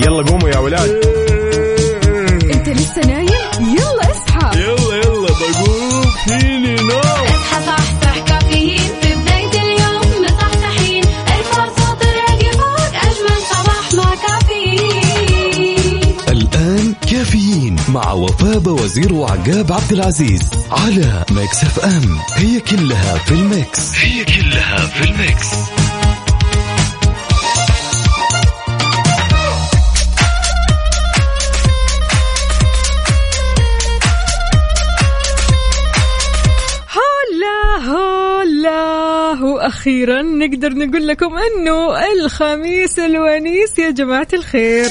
يلا قوموا يا ولاد. انت لسه نايم؟ يلا اصحى. يلا يلا بقوم. فيني نوم. اصحى صحصح كافيين. في بداية اليوم مصحصحين. الفرصة تراقي فوق أجمل صباح مع كافيين. الآن كافيين مع وفاء باوزير وعقاب عبد العزيز على Mix FM. هي كلها في ال mix. هي كلها في ال mix. وأخيرا نقدر نقول لكم أنه الخميس الونيس يا جماعة الخير.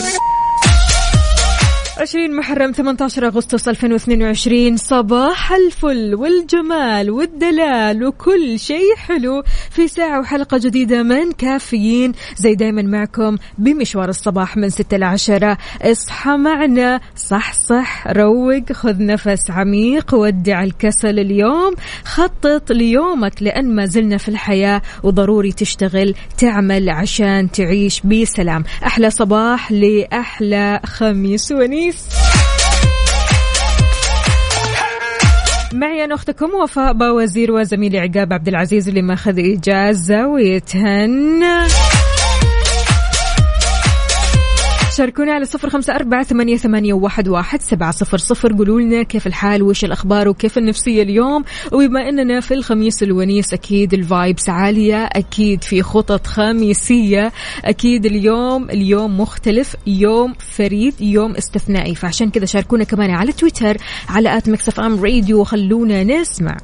20 محرم 18 أغسطس 2022 صباح الفل والجمال والدلال وكل شيء حلو في ساعة وحلقة جديدة من كافيين. زي دايما معكم بمشوار الصباح من 6 ل 10 اصحى معنا صح صح روق خذ نفس عميق ودع الكسل اليوم. خطط ليومك لأن ما زلنا في الحياة وضروري تشتغل تعمل عشان تعيش بسلام. أحلى صباح لأحلى خميس ونيس. معي أنا أختكم وفاء باوزير وزميلي عقاب عبد العزيز اللي ماخذ إجازة ويتهنى شاركونا على صفر خمسة أربعة ثمانية, ثمانية واحد, واحد سبعة صفر صفر. قولوا لنا كيف الحال؟ وش الأخبار؟ وكيف النفسية اليوم؟ وبما أننا في الخميس الونيس أكيد ال vibes عالية أكيد في خطط خميسية. أكيد اليوم اليوم مختلف يوم فريد يوم استثنائي. فعشان كذا شاركونا كمان على تويتر على at Mix FM Radio. وخلونا نسمع.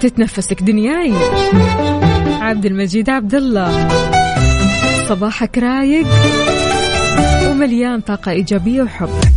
تتنفسك دنياي. عبد المجيد عبد الله صباحك رايق. ومليان طاقة إيجابية وحب.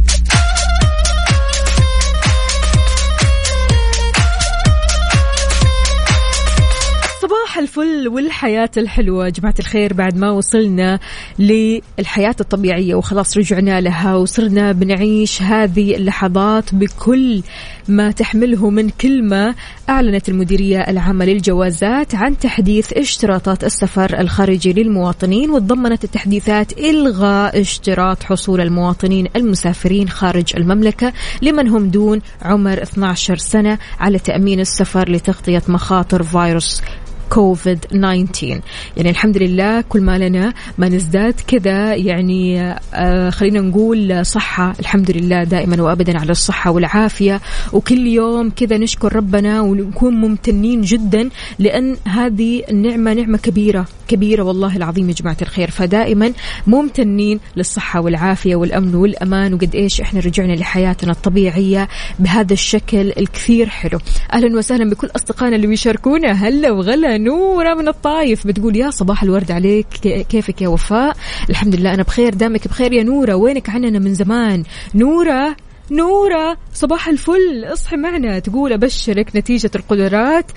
الفل والحياة الحلوة. جماعة الخير بعد ما وصلنا للحياة الطبيعية وخلاص رجعنا لها وصرنا بنعيش هذه اللحظات بكل ما تحمله من كلمة أعلنت المديرية العامة للجوازات عن تحديث اشتراطات السفر الخارجي للمواطنين وتضمنت التحديثات إلغاء اشتراط حصول المواطنين المسافرين خارج المملكة لمن هم دون عمر 12 سنة على تأمين السفر لتغطية مخاطر فيروس كوفيد 19 يعني الحمد لله كل ما لنا ما نزداد كذا يعني آه خلينا نقول صحة. الحمد لله دائما وأبدا على الصحة والعافية. وكل يوم كذا نشكر ربنا ونكون ممتنين جدا لأن هذه النعمة نعمة كبيرة كبيرة والله العظيم يا جماعة الخير. فدائما ممتنين للصحة والعافية والأمن والأمان. وقد إيش إحنا رجعنا لحياتنا الطبيعية بهذا الشكل الكثير حلو. أهلا وسهلا بكل أصدقائنا اللي بيشاركونا. هلا وغلا. نورة من الطايف بتقول يا صباح الورد عليك كيفك يا وفاء؟ الحمد لله أنا بخير دامك بخير يا نورة وينك عننا من زمان؟ نورة نورة صباح الفل اصحي معنا. تقول أبشرك نتيجة القدرات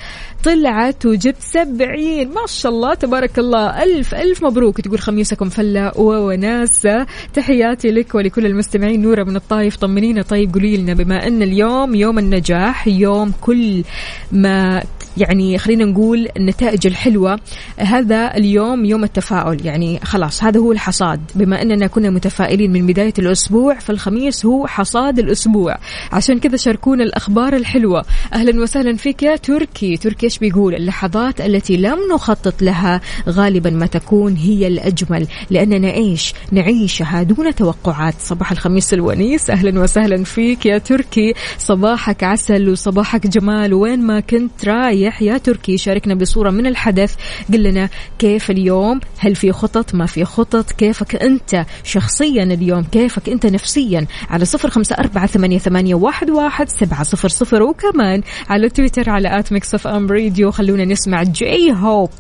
طلعت وجبت سبعين. ما شاء الله تبارك الله. ألف ألف مبروك. تقول خميسكم فلة ووناسة. تحياتي لك ولكل المستمعين. نورة من الطايف طمنينا طيب قولي لنا بما أن اليوم يوم النجاح يوم كل ما يعني خلينا نقول النتائج الحلوة. هذا اليوم يوم التفاؤل يعني خلاص هذا هو الحصاد. بما أننا كنا متفائلين من بداية الأسبوع فالخميس هو حصاد الأسبوع. عشان كذا شاركونا الأخبار الحلوة. أهلا وسهلا فيك يا تركي. تركي إيش بيقول؟ اللحظات التي لم نخطط لها غالبا ما تكون هي الأجمل لأننا إيش؟ نعيشها دون توقعات. صباح الخميس الونيس. أهلا وسهلا فيك يا تركي. صباحك عسل وصباحك جمال. وين ما كنت رايح يا تركي شاركنا بصورة من الحدث. قل لنا كيف اليوم؟ هل في خطط؟ ما في خطط؟ كيفك أنت شخصيا اليوم؟ كيفك أنت نفسيا؟ على صفر خمسة أربعة ثمانية, ثمانية واحد, واحد سبعة صفر صفر. وكمان على تويتر على at Mix FM Radio. خلونا نسمع J-Hope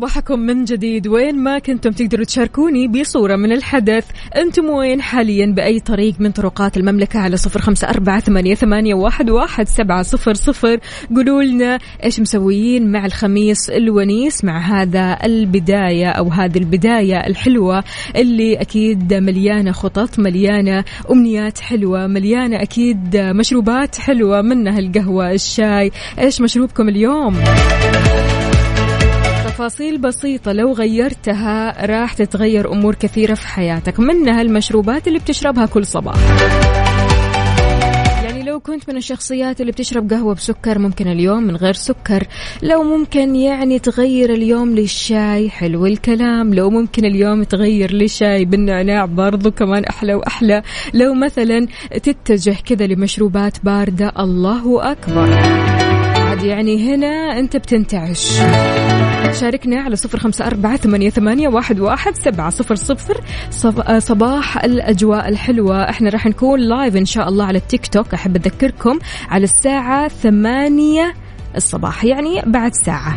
صباحكم من جديد. وين ما كنتم تقدروا تشاركوني بصورة من الحدث. أنتم وين حاليا بأي طريق من طرقات المملكة على صفر خمسة أربعة ثمانية, ثمانية واحد, واحد سبعة صفر صفر. قولوا لنا إيش مسويين مع الخميس الونيس مع هذا البداية أو هذه البداية الحلوة اللي أكيد مليانة خطط مليانة أمنيات حلوة مليانة أكيد مشروبات حلوة منها القهوة الشاي. إيش مشروبكم اليوم؟ تفاصيل بسيطة لو غيرتها راح تتغير أمور كثيرة في حياتك منها المشروبات اللي بتشربها كل صباح. يعني لو كنت من الشخصيات اللي بتشرب قهوة بسكر ممكن اليوم من غير سكر. لو ممكن يعني تغير اليوم للشاي حلو الكلام. لو ممكن اليوم تغير لشاي بالنعناع برضو كمان أحلى وأحلى. لو مثلا تتجه كذا لمشروبات باردة الله أكبر. عاد يعني هنا أنت بتنتعش. شاركنا على صفر خمسة أربعة ثمانية, ثمانية واحد, واحد سبعة صفر صفر صب- صباح الأجواء الحلوة. إحنا راح نكون لايف إن شاء الله على التيك توك أحب أذكركم على الساعة ثمانية الصباح يعني بعد ساعة.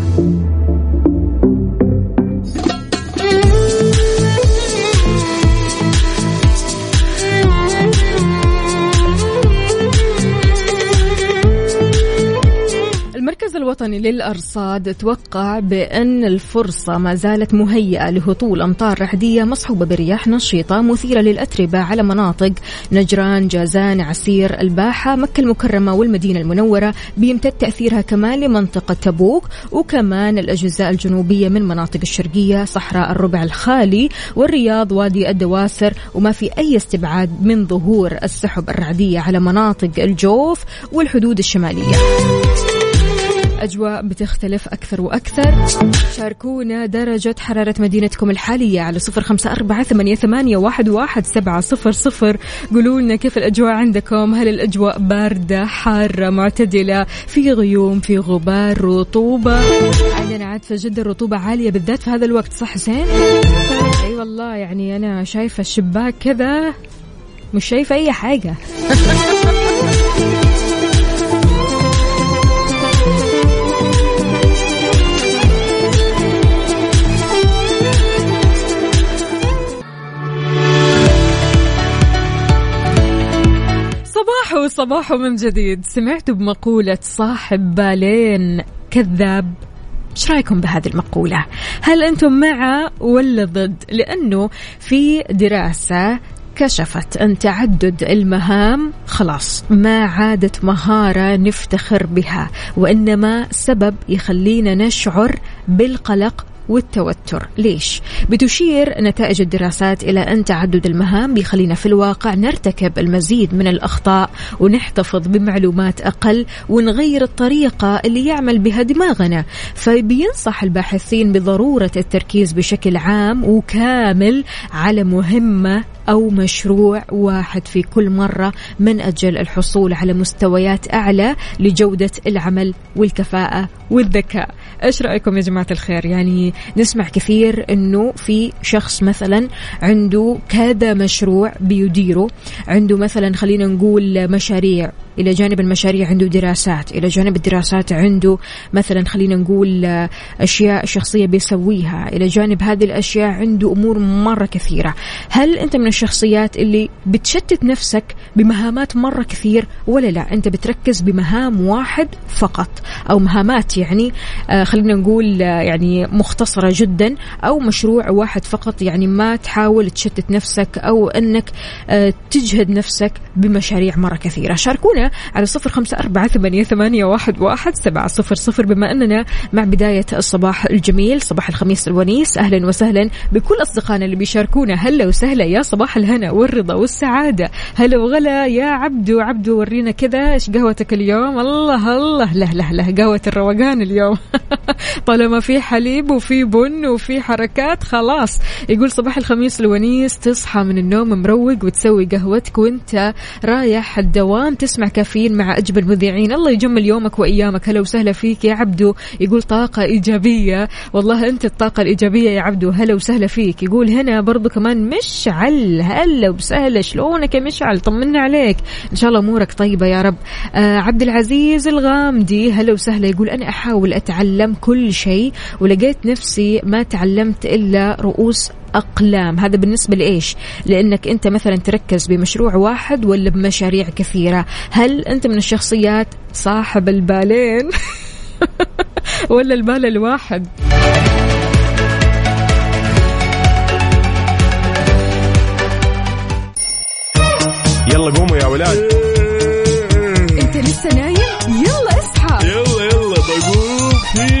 المركز الوطني للأرصاد توقع بأن الفرصة ما زالت مهيئة لهطول أمطار رعدية مصحوبة برياح نشيطة مثيرة للأتربة على مناطق نجران جازان عسير الباحة مكة المكرمة والمدينة المنورة. بيمتد تأثيرها كمان لمنطقة تبوك وكمان الأجزاء الجنوبية من مناطق الشرقية صحراء الربع الخالي والرياض وادي الدواسر. وما في أي استبعاد من ظهور السحب الرعدية على مناطق الجوف والحدود الشمالية. أجواء بتختلف أكثر وأكثر. شاركونا درجة حرارة مدينتكم الحالية على صفر خمسة أربعة ثمانية, واحد, سبعة صفر صفر. قولوا لنا كيف الأجواء عندكم؟ هل الأجواء باردة حارة معتدلة في غيوم في غبار رطوبة؟ عندنا عاد في جدة الرطوبة عالية بالذات في هذا الوقت صح حسين؟ أي والله يعني أنا شايفة الشباك كذا مش شايفة أي حاجة. صباحو صباحو من جديد سمعتوا بمقولة صاحب بالين كذاب إيش رأيكم بهذه المقولة؟ هل أنتم مع ولا ضد؟ لأنه في دراسة كشفت أن تعدد المهام خلاص ما عادت مهارة نفتخر بها وإنما سبب يخلينا نشعر بالقلق والتوتر. ليش؟ بتشير نتائج الدراسات إلى أن تعدد المهام بيخلينا في الواقع نرتكب المزيد من الأخطاء ونحتفظ بمعلومات أقل ونغير الطريقة اللي يعمل بها دماغنا. فبينصح الباحثين بضرورة التركيز بشكل عام وكامل على مهمة أو مشروع واحد في كل مرة من أجل الحصول على مستويات أعلى لجودة العمل والكفاءة والذكاء. إيش رأيكم يا جماعة الخير؟ يعني نسمع كثير أنه في شخص مثلا عنده كذا مشروع بيديره عنده مثلا خلينا نقول مشاريع إلى جانب المشاريع عنده دراسات إلى جانب الدراسات عنده مثلا خلينا نقول أشياء شخصية بيسويها إلى جانب هذه الأشياء عنده أمور مرة كثيرة. هل أنت من الشخصيات اللي بتشتت نفسك بمهامات مرة كثير ولا لا؟ أنت بتركز بمهام واحد فقط أو مهامات يعني آه خلينا نقول آه يعني مختصرة جدا أو مشروع واحد فقط يعني ما تحاول تشتت نفسك أو أنك آه تجهد نفسك بمشاريع مرة كثيرة. شاركونا على صفر خمسة أربعة ثمانية, واحد, سبعة صفر صفر. بما أننا مع بداية الصباح الجميل صباح الخميس الونيس. أهلا وسهلا بكل أصدقائنا اللي بيشاركونا. هلا وسهلا يا صباح الهنا والرضا والسعادة. هلا وغلا يا عبدو. عبدو ورينا كذا. إيش قهوتك اليوم؟ الله الله. له له له. قهوة الروقان اليوم. طالما في حليب وفي بن وفي حركات خلاص. يقول صباح الخميس الونيس تصحى من النوم مروق وتسوي قهوتك وانت رايح الدوام تسمع كافيين مع أجمل مذيعين الله يجمل يومك وأيامك. هلا وسهلا فيك يا عبدو. يقول طاقة إيجابية. والله أنت الطاقة الإيجابية يا عبدو. هلا وسهلا فيك. يقول هنا برضو كمان مشعل. هلا وسهلا. شلونك يا مشعل؟ طمنا عليك. إن شاء الله أمورك طيبة يا رب. آه عبد العزيز الغامدي. هلا وسهلا. يقول أنا أحاول أتعلم كل شيء ولقيت نفسي ما تعلمت إلا رؤوس أقلام. هذا بالنسبة لإيش؟ لأنك أنت مثلا تركز بمشروع واحد ولا بمشاريع كثيرة. هل أنت من الشخصيات صاحب البالين ولا البال الواحد؟ يلا قوموا يا ولاد. أنت لسه نايم؟ يلا اصحى. يلا يلا بقوم. فيني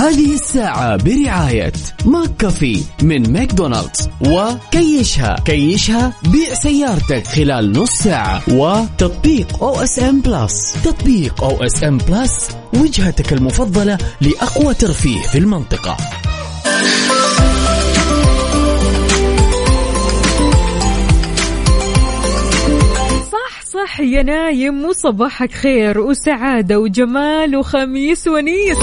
هذه الساعة برعاية McCafé من ماكدونالدز وكيشها كيشها بيع سيارتك خلال نص ساعة وتطبيق أو اس ام بلس تطبيق أو اس ام بلس وجهتك المفضلة لأقوى ترفيه في المنطقة. اصحى يا نايم وصباحك خير وسعادة وجمال وخميس ونيس.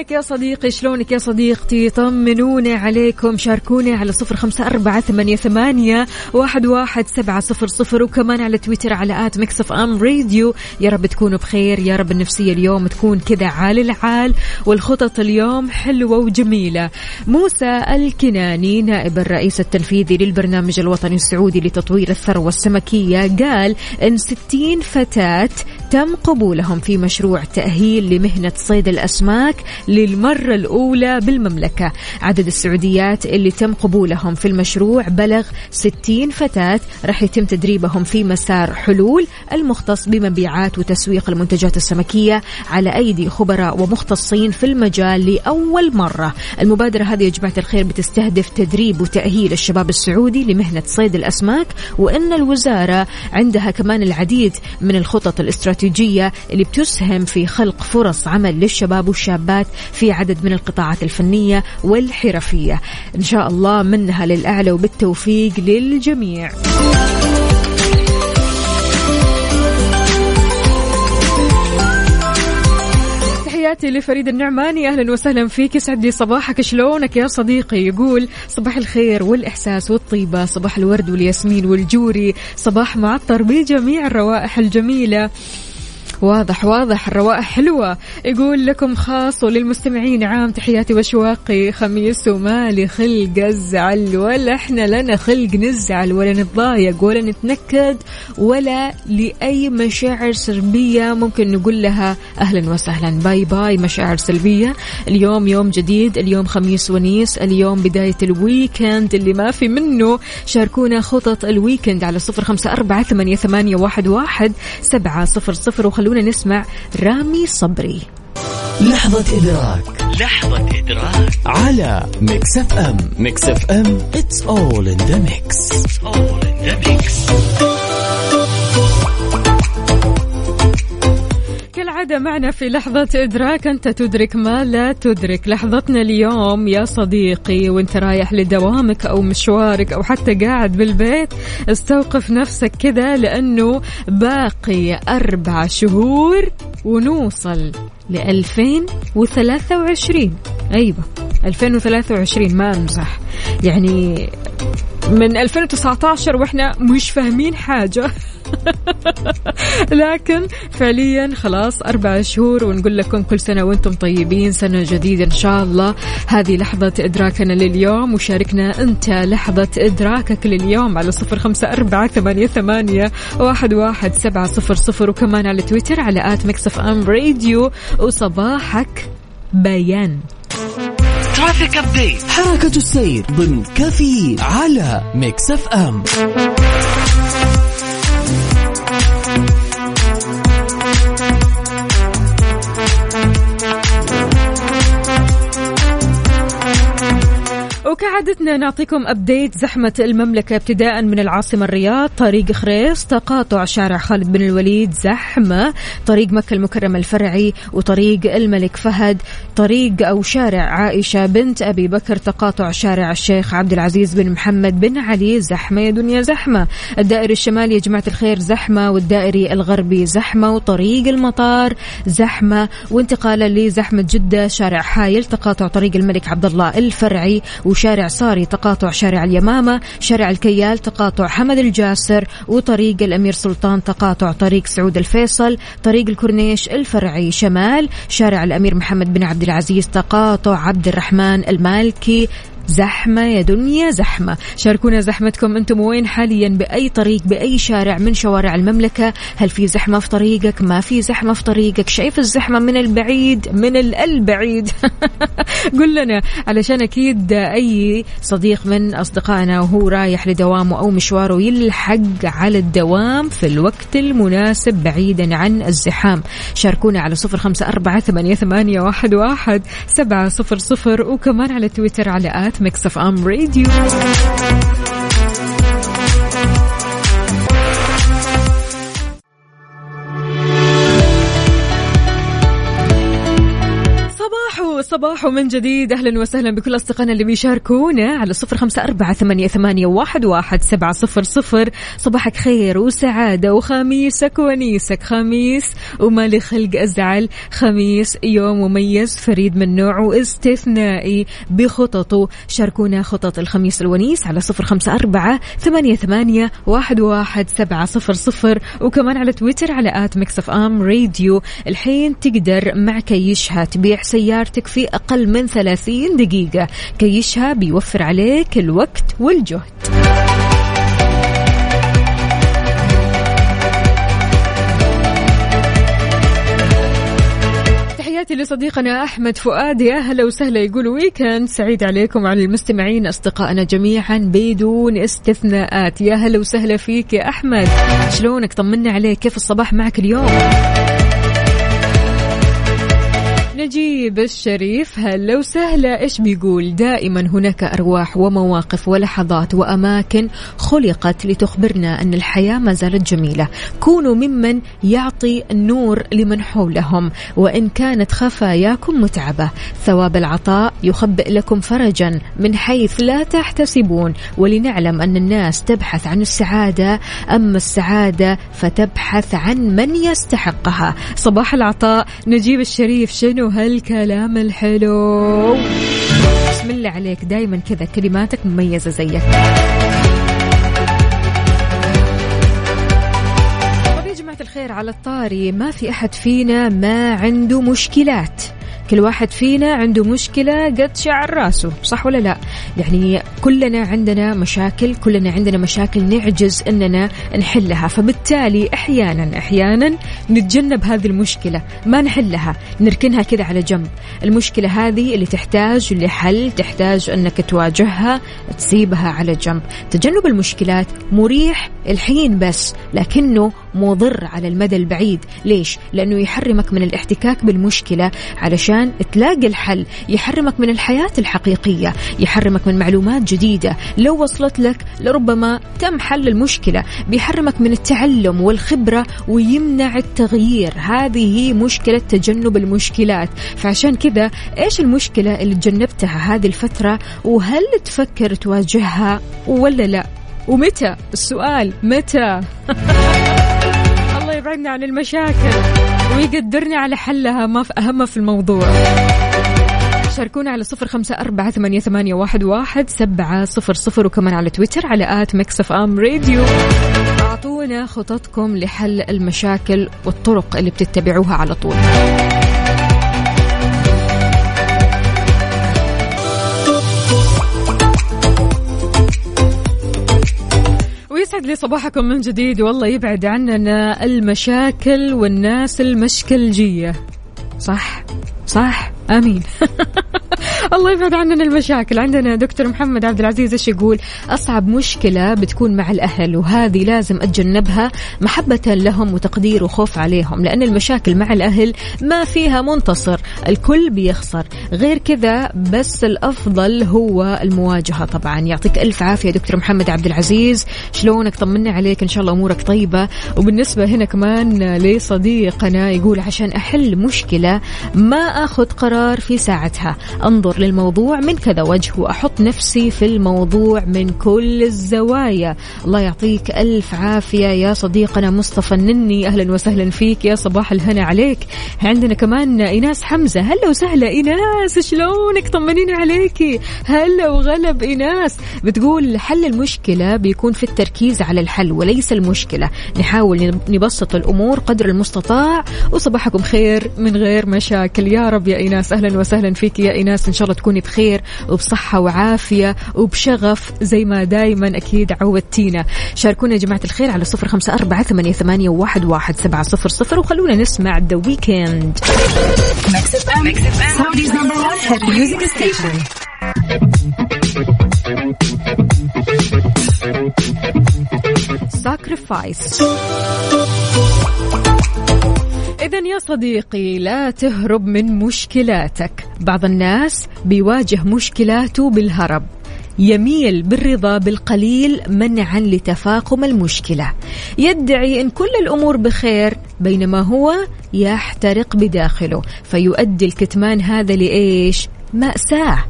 شلونك يا صديقي؟ شلونك يا صديقتي؟ طمنوني عليكم شاركوني على صفر خمسة أربعة ثمانية, ثمانية واحد, واحد سبعة صفر صفر وكمان على تويتر على at Mix FM Radio. يا رب تكونوا بخير يا رب النفسية اليوم تكون كذا عال العال والخطط اليوم حلوة وجميلة. موسى الكناني نائب الرئيس التنفيذي للبرنامج الوطني السعودي لتطوير الثروة السمكية قال إن 60 فتاة تم قبولهم في مشروع تأهيل لمهنة صيد الأسماك للمرة الأولى بالمملكة. عدد السعوديات اللي تم قبولهم في المشروع بلغ 60 فتاة. راح يتم تدريبهم في مسار حلول المختص بمبيعات وتسويق المنتجات السمكية على أيدي خبراء ومختصين في المجال لأول مرة. المبادرة هذه يا جماعة الخير بتستهدف تدريب وتأهيل الشباب السعودي لمهنة صيد الأسماك وأن الوزارة عندها كمان العديد من الخطط الاستراتيجية اللي بتسهم في خلق فرص عمل للشباب والشابات في عدد من القطاعات الفنية والحرفية. إن شاء الله منها للأعلى وبالتوفيق للجميع. تحياتي لفريد النعماني. أهلا وسهلا فيك. يسعد لي صباحك. شلونك يا صديقي؟ يقول صباح الخير والإحساس والطيبة صباح الورد والياسمين والجوري صباح معطر بجميع الروائح الجميلة. واضح واضح الروائح حلوة. يقول لكم خاص وللمستمعين عام تحياتي وأشواقي. خميس ومالي خلق أزعل ولا إحنا لنا خلق نزعل ولا نتضايق ولا نتنكد ولا لأي مشاعر سلبية. ممكن نقول لها أهلا وسهلا. bye bye مشاعر سلبية. اليوم يوم جديد اليوم خميس ونيس اليوم بداية ال weekend. اللي ما في منه شاركونا خطط ال weekend على صفر خمسة أربعة ثمانية واحد, واحد سبعة صفر صفر وخلونا نسمع رامي صبري. لحظة إدراك. لحظة إدراك. على Mix FM. Mix FM it's all in the mix. All in the mix. كالعادة معنا في لحظة إدراك. أنت تدرك ما لا تدرك. لحظتنا اليوم يا صديقي وأنت رايح لدوامك أو مشوارك أو حتى قاعد بالبيت استوقف نفسك كذا لأنه باقي أربع شهور ونوصل ل 2023 أيوة 2023 ما أمزح يعني من 2019 وإحنا مش فاهمين حاجة. لكن فعليا خلاص أربع شهور ونقول لكم كل سنة وأنتم طيبين سنة جديدة إن شاء الله. هذه لحظة إدراكنا لليوم وشاركنا أنت لحظة إدراكك لليوم على صفر خمسة أربعة ثمانية, ثمانية واحد, واحد سبعة صفر صفر وكمان على تويتر على at Mix FM Radio. وصباحك بيان. traffic update حركة السير ضمن كفي على Mix FM. كعادتنا نعطيكم update زحمة المملكة ابتداء من العاصمة الرياض طريق خريص تقاطع شارع خالد بن الوليد زحمة طريق مكة المكرمة الفرعي وطريق الملك فهد طريق أو شارع عائشة بنت أبي بكر تقاطع شارع الشيخ عبد العزيز بن محمد بن علي زحمة يا دنيا زحمة. الدائري الشمالي يا جماعة الخير زحمة والدائري الغربي زحمة وطريق المطار زحمة. وانتقالا لزحمة جدة شارع حايل تقاطع طريق الملك عبد الله الفرعي وشارع صاري تقاطع شارع اليمامة شارع الكيال تقاطع حمد الجاسر وطريق الأمير سلطان تقاطع طريق سعود الفيصل طريق الكورنيش الفرعي شمال شارع الأمير محمد بن عبد العزيز تقاطع عبد الرحمن المالكي زحمة يا دنيا زحمة. شاركونا زحمتكم أنتم وين حاليا؟ بأي طريق بأي شارع من شوارع المملكة؟ هل في زحمة في طريقك؟ ما في زحمة في طريقك. شايف الزحمة من البعيد؟ من البعيد. قل لنا علشان أكيد أي صديق من أصدقائنا وهو رايح لدوامه أو مشواره يلحق على الدوام في الوقت المناسب بعيدا عن الزحام. شاركونا على صفر خمسة أربعة ثمانية, واحد سبعة صفر صفر وكمان على تويتر على at Mix FM Radio صباحو صباحو من جديد. أهلا وسهلا بكل أصدقائنا اللي بيشاركونا على صفر خمسة أربعة ثمانية, ثمانية واحد, واحد سبعة صفر صفر. صباحك خير وسعادة وخميسك ونيسك. خميس ومالي خلق أزعل. خميس يوم مميز فريد من نوعه استثنائي بخططه. شاركونا خطط الخميس الونيس على صفر خمسة أربعة ثمانية, ثمانية واحد, واحد سبعة صفر صفر. وكمان على تويتر على at Mix FM Radio. الحين تقدر مع كيشها تبيع سيارتك في أقل من 30 دقيقة. كيشها بيوفر عليك الوقت والجهد. تحياتي لصديقنا أحمد فؤاد يا هلا وسهلا. يقول ويكند. سعيد عليكم وعلى المستمعين. أصدقائنا جميعا بدون استثناءات. يا هلا وسهلا فيك يا أحمد. شلونك؟ طمنا عليك. كيف الصباح معك اليوم؟ نجيب الشريف هلا وسهلا. إيش بيقول؟ دائما هناك أرواح ومواقف ولحظات وأماكن خلقت لتخبرنا أن الحياة ما زالت جميلة. كونوا ممن يعطي النور لمن حولهم وإن كانت خفاياكم متعبة. ثواب العطاء يخبئ لكم فرجا من حيث لا تحتسبون. ولنعلم أن الناس تبحث عن السعادة أما السعادة فتبحث عن من يستحقها. صباح العطاء. نجيب الشريف. شنو؟ هالكلام الحلو. بسم الله عليك. دايما كذا كلماتك مميزة زيك. طب يا جماعة الخير على الطاري ما في أحد فينا ما عنده مشكلات. كل واحد فينا عنده مشكلة قد شعر راسه صح ولا لا؟ يعني كلنا عندنا مشاكل كلنا عندنا مشاكل نعجز أننا نحلها فبالتالي أحيانا أحيانا نتجنب هذه المشكلة ما نحلها نركنها كذا على جنب. المشكلة هذه اللي تحتاج لحل تحتاج أنك تواجهها تسيبها على جنب. تجنب المشكلات مريح الحين بس لكنه مضر على المدى البعيد. ليش؟ لأنه يحرمك من الاحتكاك بالمشكلة علشان تلاقي الحل. يحرمك من الحياة الحقيقية. يحرمك من معلومات جديدة. لو وصلت لك لربما تم حل المشكلة. بيحرمك من التعلم والخبرة ويمنع التغيير. هذه هي مشكلة تجنب المشكلات. فعشان كذا إيش المشكلة اللي تجنبتها هذه الفترة؟ وهل تفكر تواجهها ولا لا؟ ومتى؟ السؤال متى؟ يبعدنا عن المشاكل ويقدرنا على حلها. ما في أهم في الموضوع. شاركونا على صفر خمسة أربعة ثمانية, ثمانية واحد, واحد سبعة صفر صفر وكمان على تويتر على at Mix FM Radio. أعطونا خططكم لحل المشاكل والطرق اللي بتتبعوها على طول. ويسعد لي صباحكم من جديد. والله يبعد عننا المشاكل والناس المشكلجية. صح؟ صح؟ آمين. الله يبعد عننا المشاكل. عندنا دكتور محمد عبد العزيز إيش يقول؟ أصعب مشكلة بتكون مع الأهل وهذه لازم أتجنبها محبة لهم وتقدير وخوف عليهم لأن المشاكل مع الأهل ما فيها منتصر الكل بيخسر. غير كذا بس الأفضل هو المواجهة طبعا. يعطيك ألف عافية دكتور محمد عبد العزيز. شلونك؟ طمنا عليك. إن شاء الله أمورك طيبة. وبالنسبة هنا كمان لصديقنا يقول عشان أحل مشكلة ما آخذ قرار في ساعتها. انظر للموضوع من كذا وجه وأحط نفسي في الموضوع من كل الزوايا. الله يعطيك ألف عافية يا صديقنا مصطفى النني. أهلا وسهلا فيك يا صباح الهنا عليك. عندنا كمان إيناس حمزة. هلا وسهلا إيناس شلونك؟ طمنيني عليكي. هلا وغلب إيناس. بتقول حل المشكلة بيكون في التركيز على الحل وليس المشكلة. نحاول نبسط الأمور قدر المستطاع. وصباحكم خير من غير مشاكل. يا رب يا إيناس. أهلا وسهلا فيك يا إيناس. إن شاء الله تكوني بخير وبصحة وعافية وبشغف زي ما دايما أكيد عودتينا. شاركونا يا جماعة الخير على صفر خمسة أربعة ثمانية, ثمانية واحد, واحد سبعة صفر صفر وخلونا نسمع ذا ويكند sacrifice. إذا يا صديقي لا تهرب من مشكلاتك، بعض الناس بيواجه مشكلاته بالهرب، يميل بالرضا بالقليل منعا لتفاقم المشكلة، يدعي إن كل الأمور بخير بينما هو يحترق بداخله، فيؤدي الكتمان هذا لإيش؟ مأساة.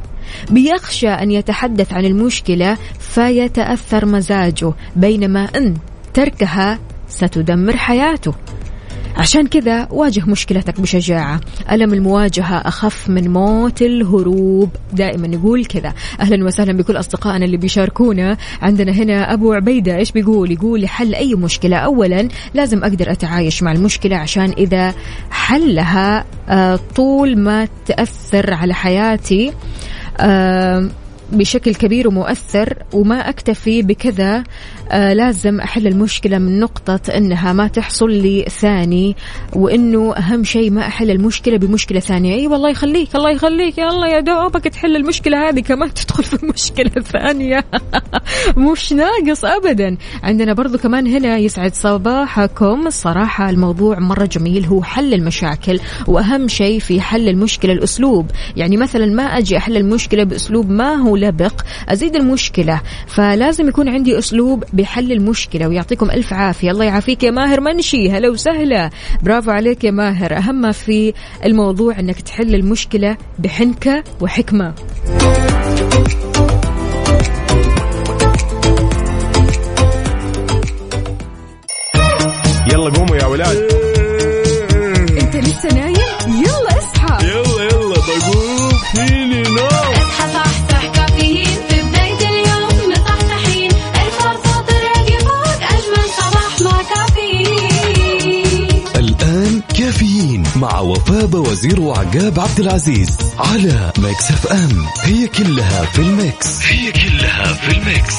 بيخشى أن يتحدث عن المشكلة فيتأثر مزاجه، بينما إن تركها ستدمر حياته. عشان كذا واجه مشكلتك بشجاعة ألم المواجهة أخف من موت الهروب؟ دائما نقول كذا. أهلا وسهلا بكل أصدقائنا اللي بيشاركونا. عندنا هنا أبو عبيدة إيش بيقول؟ يقول لحل أي مشكلة. أولا لازم أقدر أتعايش مع المشكلة عشان إذا حلها آه، طول ما تأثر على حياتي آه، بشكل كبير ومؤثر وما أكتفي بكذا آه لازم أحل المشكلة من نقطة أنها ما تحصل لي ثاني وأنه أهم شيء ما أحل المشكلة بمشكلة ثانية. أي والله يخليك الله يخليك يا الله يا دوبك تحل المشكلة هذه كمان تدخل في مشكلة ثانية. مش ناقص أبدا. عندنا برضو كمان هنا يسعد صباحكم. الصراحة الموضوع مرة جميل هو حل المشاكل وأهم شيء في حل المشكلة الأسلوب. يعني مثلا ما أجي أحل المشكلة بأسلوب ما هو لبق أزيد المشكلة. فلازم يكون عندي أسلوب بحل المشكلة ويعطيكم ألف عافية. الله يعافيك يا ماهر منشي. هلا وسهلا. برافو عليك يا ماهر. أهم ما في الموضوع أنك تحل المشكلة بحنكة وحكمة. يلا قوموا يا ولاد. مع وفاء وزير وعقاب عبد العزيز على Mix FM. هي كلها في ال Mix. هي كلها في ال Mix.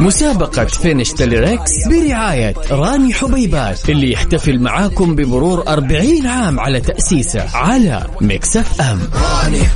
مسابقة Finish the Lyrics برعاية راني حبيبات اللي يحتفل معاكم بمرور 40 عام على تأسيسه على Mix FM. صباح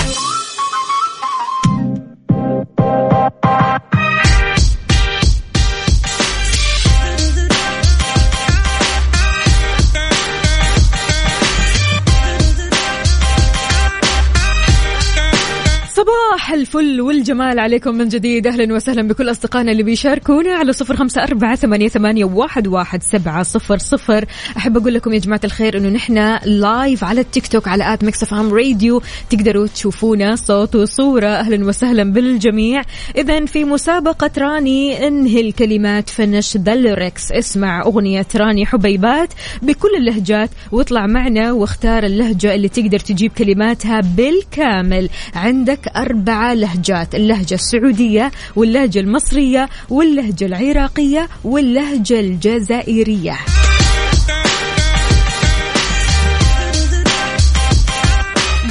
الفل والجمال عليكم من جديد. أهلا وسهلا بكل أصدقائنا اللي بيشاركونا على صفر خمسة أربعة ثمانية, ثمانية واحد, واحد سبعة صفر صفر. أحب أقول لكم يا جماعة الخير أنه نحن live على التيك توك على at Mix FM Radio تقدروا تشوفونا صوت وصورة. أهلا وسهلا بالجميع. إذا في مسابقة راني انهي الكلمات Finish the Lyrics اسمع أغنية راني حبيبات بكل اللهجات واطلع معنا واختار اللهجة اللي تقدر تجيب كلماتها بالكامل. عندك أربعة لهجات اللهجة السعودية واللهجة المصرية واللهجة العراقية واللهجة الجزائرية.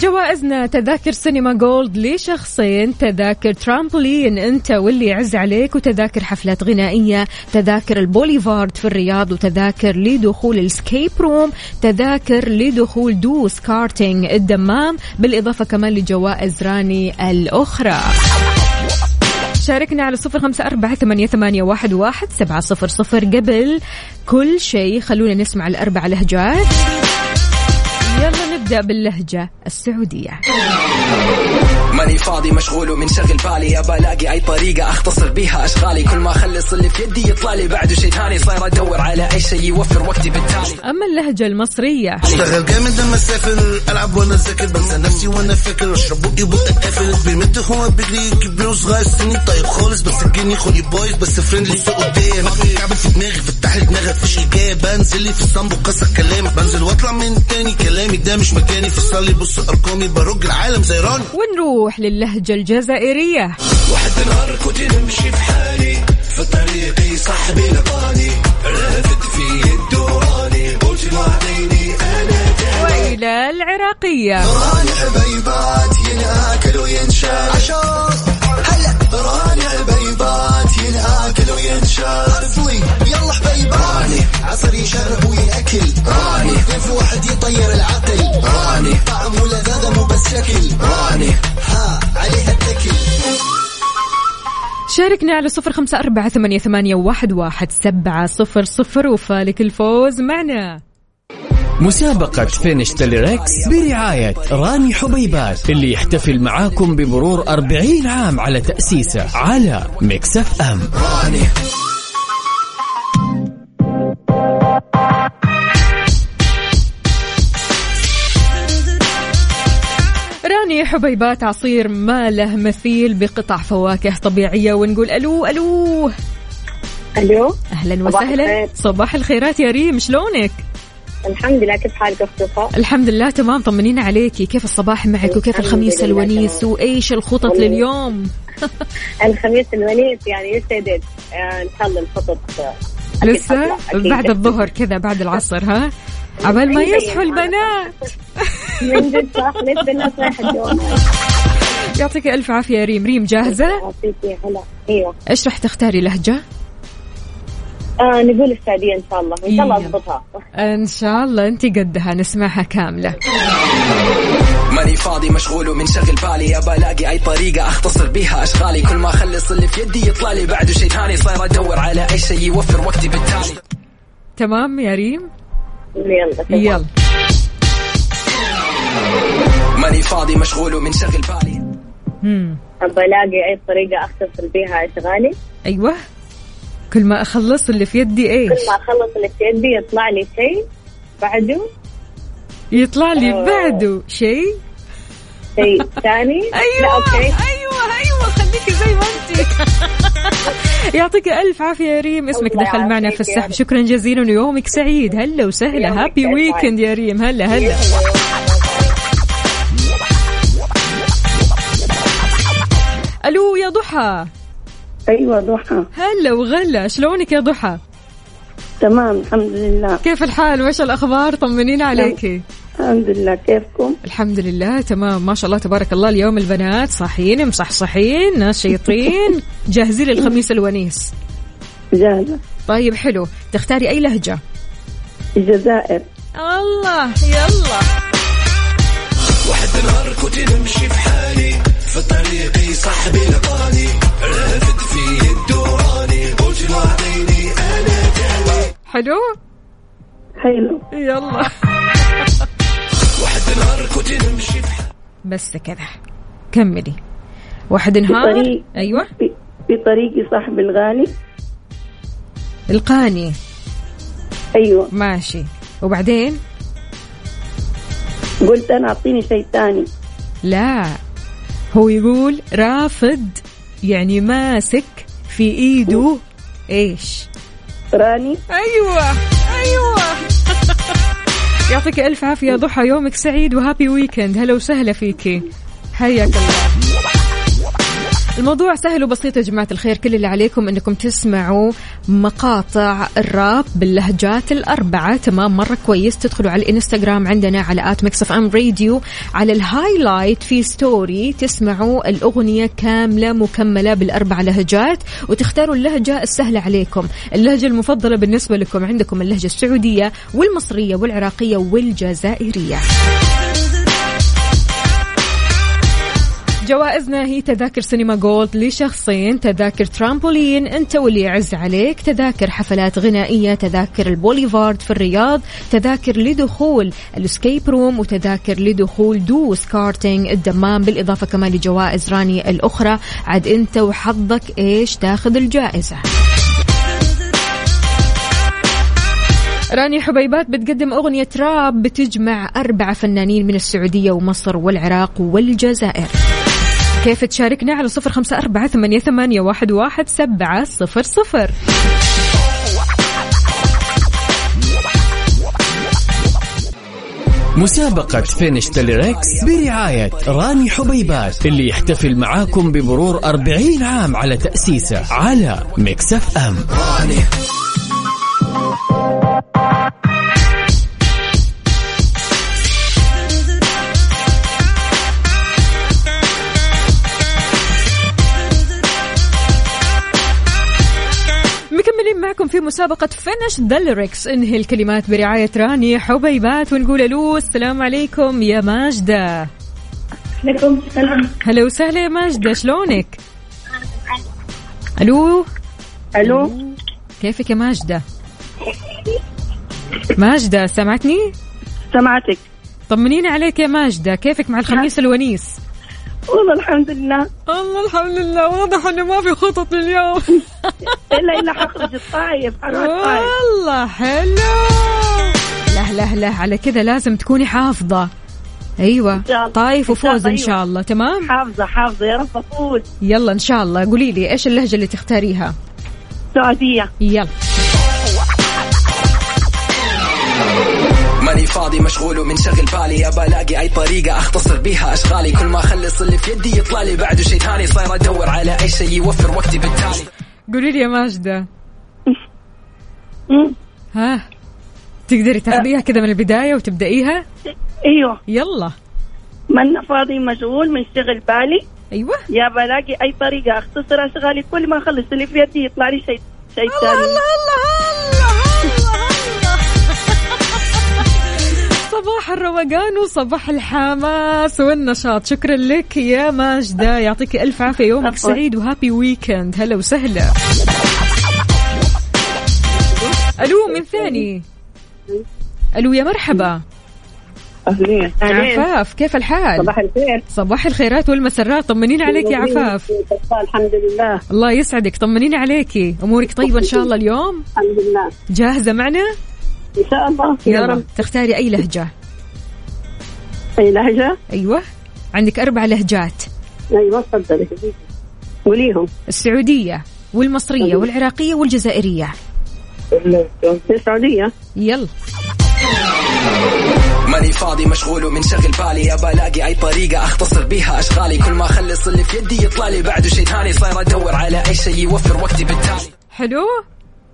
جوائزنا تذاكر سينما Gold لشخصين تذاكر ترامبولين أنت واللي يعز عليك وتذاكر حفلات غنائية تذاكر البوليفارد في الرياض وتذاكر لدخول ال escape room تذاكر لدخول دوس كارتينج الدمام بالإضافة كمان لجوائز راني الأخرى. شاركنا على صفر خمسة أربعة ثمانية, ثمانية واحد, واحد سبعة صفر صفر قبل كل شيء. خلونا نسمع الأربع لهجات. نبدأ باللهجة السعودية. ماني فاضي مشغول ومنشغل بالي. ابى ألاقي أي طريقة أختصر بيها أشغالي. كل ما اخلص اللي في يدي يطلع لي بعده شيء ثاني صاير أدور على أي شيء يوفر وقتي بالتالي. أما اللهجة المصرية. أشتغل جامد لما أسافر ألعب وأنا ذاكر بنسى نفسي وأنا فاكر أشرب بقي بقى قافل بيمد هو بيجري كبير وصغير سني طيب خالص. بس الجني خلي بايظ بس فريندلي لسه قدام كعبل في دماغي فتح لي دماغك فيش اجابه انزل لي في الصنب وكسر كلامي. بنزل واطلع من تاني كلامي ده مش مكاني فصل لي بص أرقامي برج العالم زي راني. ونروح للهجة الجزائرية. واحد نهار كنت نمشي في حالي في طريقي صاحبي لقاني. رافد في الدوراني قلت له أعطيني أنا وإلى العراقية. راني حبيبات ينأكل وينشال عشان هلا راني حبيبات ينأكل وينشال عرفوي يلا حبيبات راني. عصر يشرب ويأكل. راني. كيف واحد يطير العقل. راني. طعم ولذاذة مو بس شكل راني. ها عليها التكل. شاركنا على صفر خمسة أربعة ثمانية, ثمانية واحد, واحد سبعة صفر صفر وفالك الفوز معنا. مسابقة Finish the Lyrics برعاية راني حبيبات اللي يحتفل معاكم بمرور 40 عام على تأسيسه على Mix FM. راني راني حبيبات عصير ما له مثيل بقطع فواكه طبيعية ونقول ألو ألو. ألو. أهلا وسهلا. صباح الخيرات يا ريم شلونك؟ الحمد لله كيف حالك اخت وفاء؟ الحمد لله تمام طمنين عليكي. كيف الصباح معك؟ وكيف الخميس الونيس. وإيش الخطط. لليوم؟ الخميس الونيس يعني لسه آه، إن شاء الله الخطط آه، لسه. بعد الظهر كذا بعد العصر ها؟ عبال ما أي يصحوا البنات. من جد صح؟ لسه الناس رايحة الدوام يعطيك ألف عافية يا ريم. ريم جاهزة؟ يعطيكي هلا. أيوه. إيش راح تختاري لهجة؟ آه نقول السعودية إن شاء الله. إن شاء الله يلا. أضبطها. إن شاء الله أنت قدها نسمعها كاملة. ماني فاضي مشغول ومنشغل بالي. ابى ألاقي أي طريقة أختصر بيها أشغالي. كل ما أخلص اللي في يدي يطلع لي. بعده شيء ثاني صاير أدور على أي شيء يوفر وقتي بالتالي. تمام يا ريم؟ يلا تمام. يلا. ماني فاضي مشغول ومنشغل بالي. مم. ابى ألاقي أي طريقة أختصر بيها أشغالي؟ أيوة. كل ما أخلص اللي في يدي إيش؟ كل ما أخلص اللي في يدي يطلع لي شيء بعده؟ يطلع لي آه. بعده شيء؟ شيء ثاني؟ لا أيوه أوكي. أيوه أيوه خليكي زي ما انت. يعطيك ألف عافية يا ريم اسمك دخل معنا في السحب. شكرا جزيلا ويومك سعيد. هلا وسهلا. Happy. weekend يا ريم. هلا هلا. ألو يا ضحى. أيوه ضحى. هلا وغلا. شلونك يا ضحى؟ تمام الحمد لله. كيف الحال؟ وش الاخبار طمنين عليكي الحمد لله. كيفكم؟ الحمد لله تمام. ما شاء الله تبارك الله. اليوم البنات صاحيين مصحصحين نشيطين جاهزين للخميس الونيس. جاهزة. طيب حلو. تختاري أي لهجة؟ الجزائر. الله يلا. واحد نهار كنت نمشي في حالي. في طريقي صاحبي لقاني. رافد في الدوراني قلت له أعطيني أنا تاني حلو؟ حلو. يلا. واحد نهار كنت نمشي. بس كذا. كملي. واحد نهار؟ بطريق- أيوه. في, في طريقي صاحب الغالي القاني. أيوه. ماشي. وبعدين؟ قلت أنا أعطيني شيء ثاني. لا. هو يقول رافض يعني ماسك في إيده إيش؟ راني. أيوه أيوه. يعطيك ألف عافية ضحى يومك سعيد وهابي ويكند. هلا وسهلا فيكي. حياك الله. الموضوع سهل وبسيط يا جماعة الخير. كل اللي عليكم إنكم تسمعوا مقاطع الراب باللهجات الأربعة. تمام مرة كويس. تدخلوا على الإنستغرام عندنا على at Mix FM Radio. على ال highlight في story تسمعوا الأغنية كاملة مكملة بالأربع لهجات وتختاروا اللهجة السهلة عليكم. اللهجة المفضلة بالنسبة لكم عندكم اللهجة السعودية والمصرية والعراقية والجزائرية. جوائزنا هي تذاكر سينما Gold لشخصين تذاكر ترامبولين أنت واللي يعز عليك تذاكر حفلات غنائية تذاكر البوليفارد في الرياض تذاكر لدخول ال escape room وتذاكر لدخول دوس كارتينج الدمام بالإضافة كمان لجوائز راني الأخرى. عاد أنت وحظك إيش؟ تاخذ الجائزة. راني حبيبات بتقدم أغنية راب بتجمع أربعة فنانين من السعودية ومصر والعراق والجزائر. كيف تشاركنا على صفر خمسة أربعة ثمانية, ثمانية واحد, واحد سبعة صفر صفر. مسابقة Finish the Lyrics برعاية راني حبيبات اللي يحتفل معاكم بمرور 40 عام على تأسيسه على Mix FM. مكملين في مسابقة Finish the Lyrics انهي الكلمات برعاية راني حبيبات ونقول ألو السلام عليكم يا ماجدة عليكم السلام هلا وسهلا يا ماجدة شلونك؟ ألو ألو كيفك يا ماجدة؟ ماجدة سمعتني؟ سمعتك طمنيني عليك يا ماجدة كيفك مع الخميس الونيس؟ والله الحمد لله. الله الحمد لله. واضح إنه ما في خطط اليوم إلا الا حخرج الطايف حروح الطايف. والله حلو. لا لا لا على كذا لازم تكوني حافظة. أيوه. طايف وفوز إن أيوة. شاء الله تمام؟ حافظة حافظة يا رب أفوز. يلا إن شاء الله. قولي لي إيش اللهجة اللي تختاريها؟ سعودية. يلا. ماني فاضي مشغول ومنشغل بالي. ابى ألاقي أي طريقة أختصر بيها أشغالي. كل ما أخلص اللي في يدي يطلع لي. بعده شيء ثاني صاير أدور على أي شيء يوفر وقتي بالتالي. قولي لي يا ماجدة. مم. ها؟ تقدري تاخذيها كذا من البداية وتبدأيها؟ أيوه. يلا. من فاضي مشغول منشغل بالي. أيوه. يا بلاقي أي طريقة أختصر أشغالي. كل ما أخلص اللي في يدي يطلع لي شيء شيء الله ثاني. الله الله. صباح الروقان وصباح الحماس والنشاط. شكرا لك يا ماجدة. يعطيك ألف عافية. يومك. سعيد وهابي ويكند. هلا وسهلا. ألو من ثاني ألو يا مرحبا. أهلين. عفاف كيف الحال؟ صباح الخير. صباح الخيرات والمسرات. طمنين عليك يا عفاف. الحمد لله. الله يسعدك. طمنيني عليكي. أمورك طيبة إن شاء الله اليوم؟ الحمد لله. جاهزة معنا؟ إن شاء الله. يا رب تختاري أي لهجة. أي لهجة؟ أيوة. عندك أربع لهجات. أيوه تفضلي. قوليهم. السعودية والمصرية والعراقية والجزائرية. السعودية. يلا. ماني فاضي مشغول ومنشغل بالي. أبى ألاقي أي طريقة أختصر بيها أشغالي. كل ما أخلص اللي في يدي يطلع لي. بعده شيء ثاني صاير أدور على أي شيء يوفر وقتي بالتالي. حلو.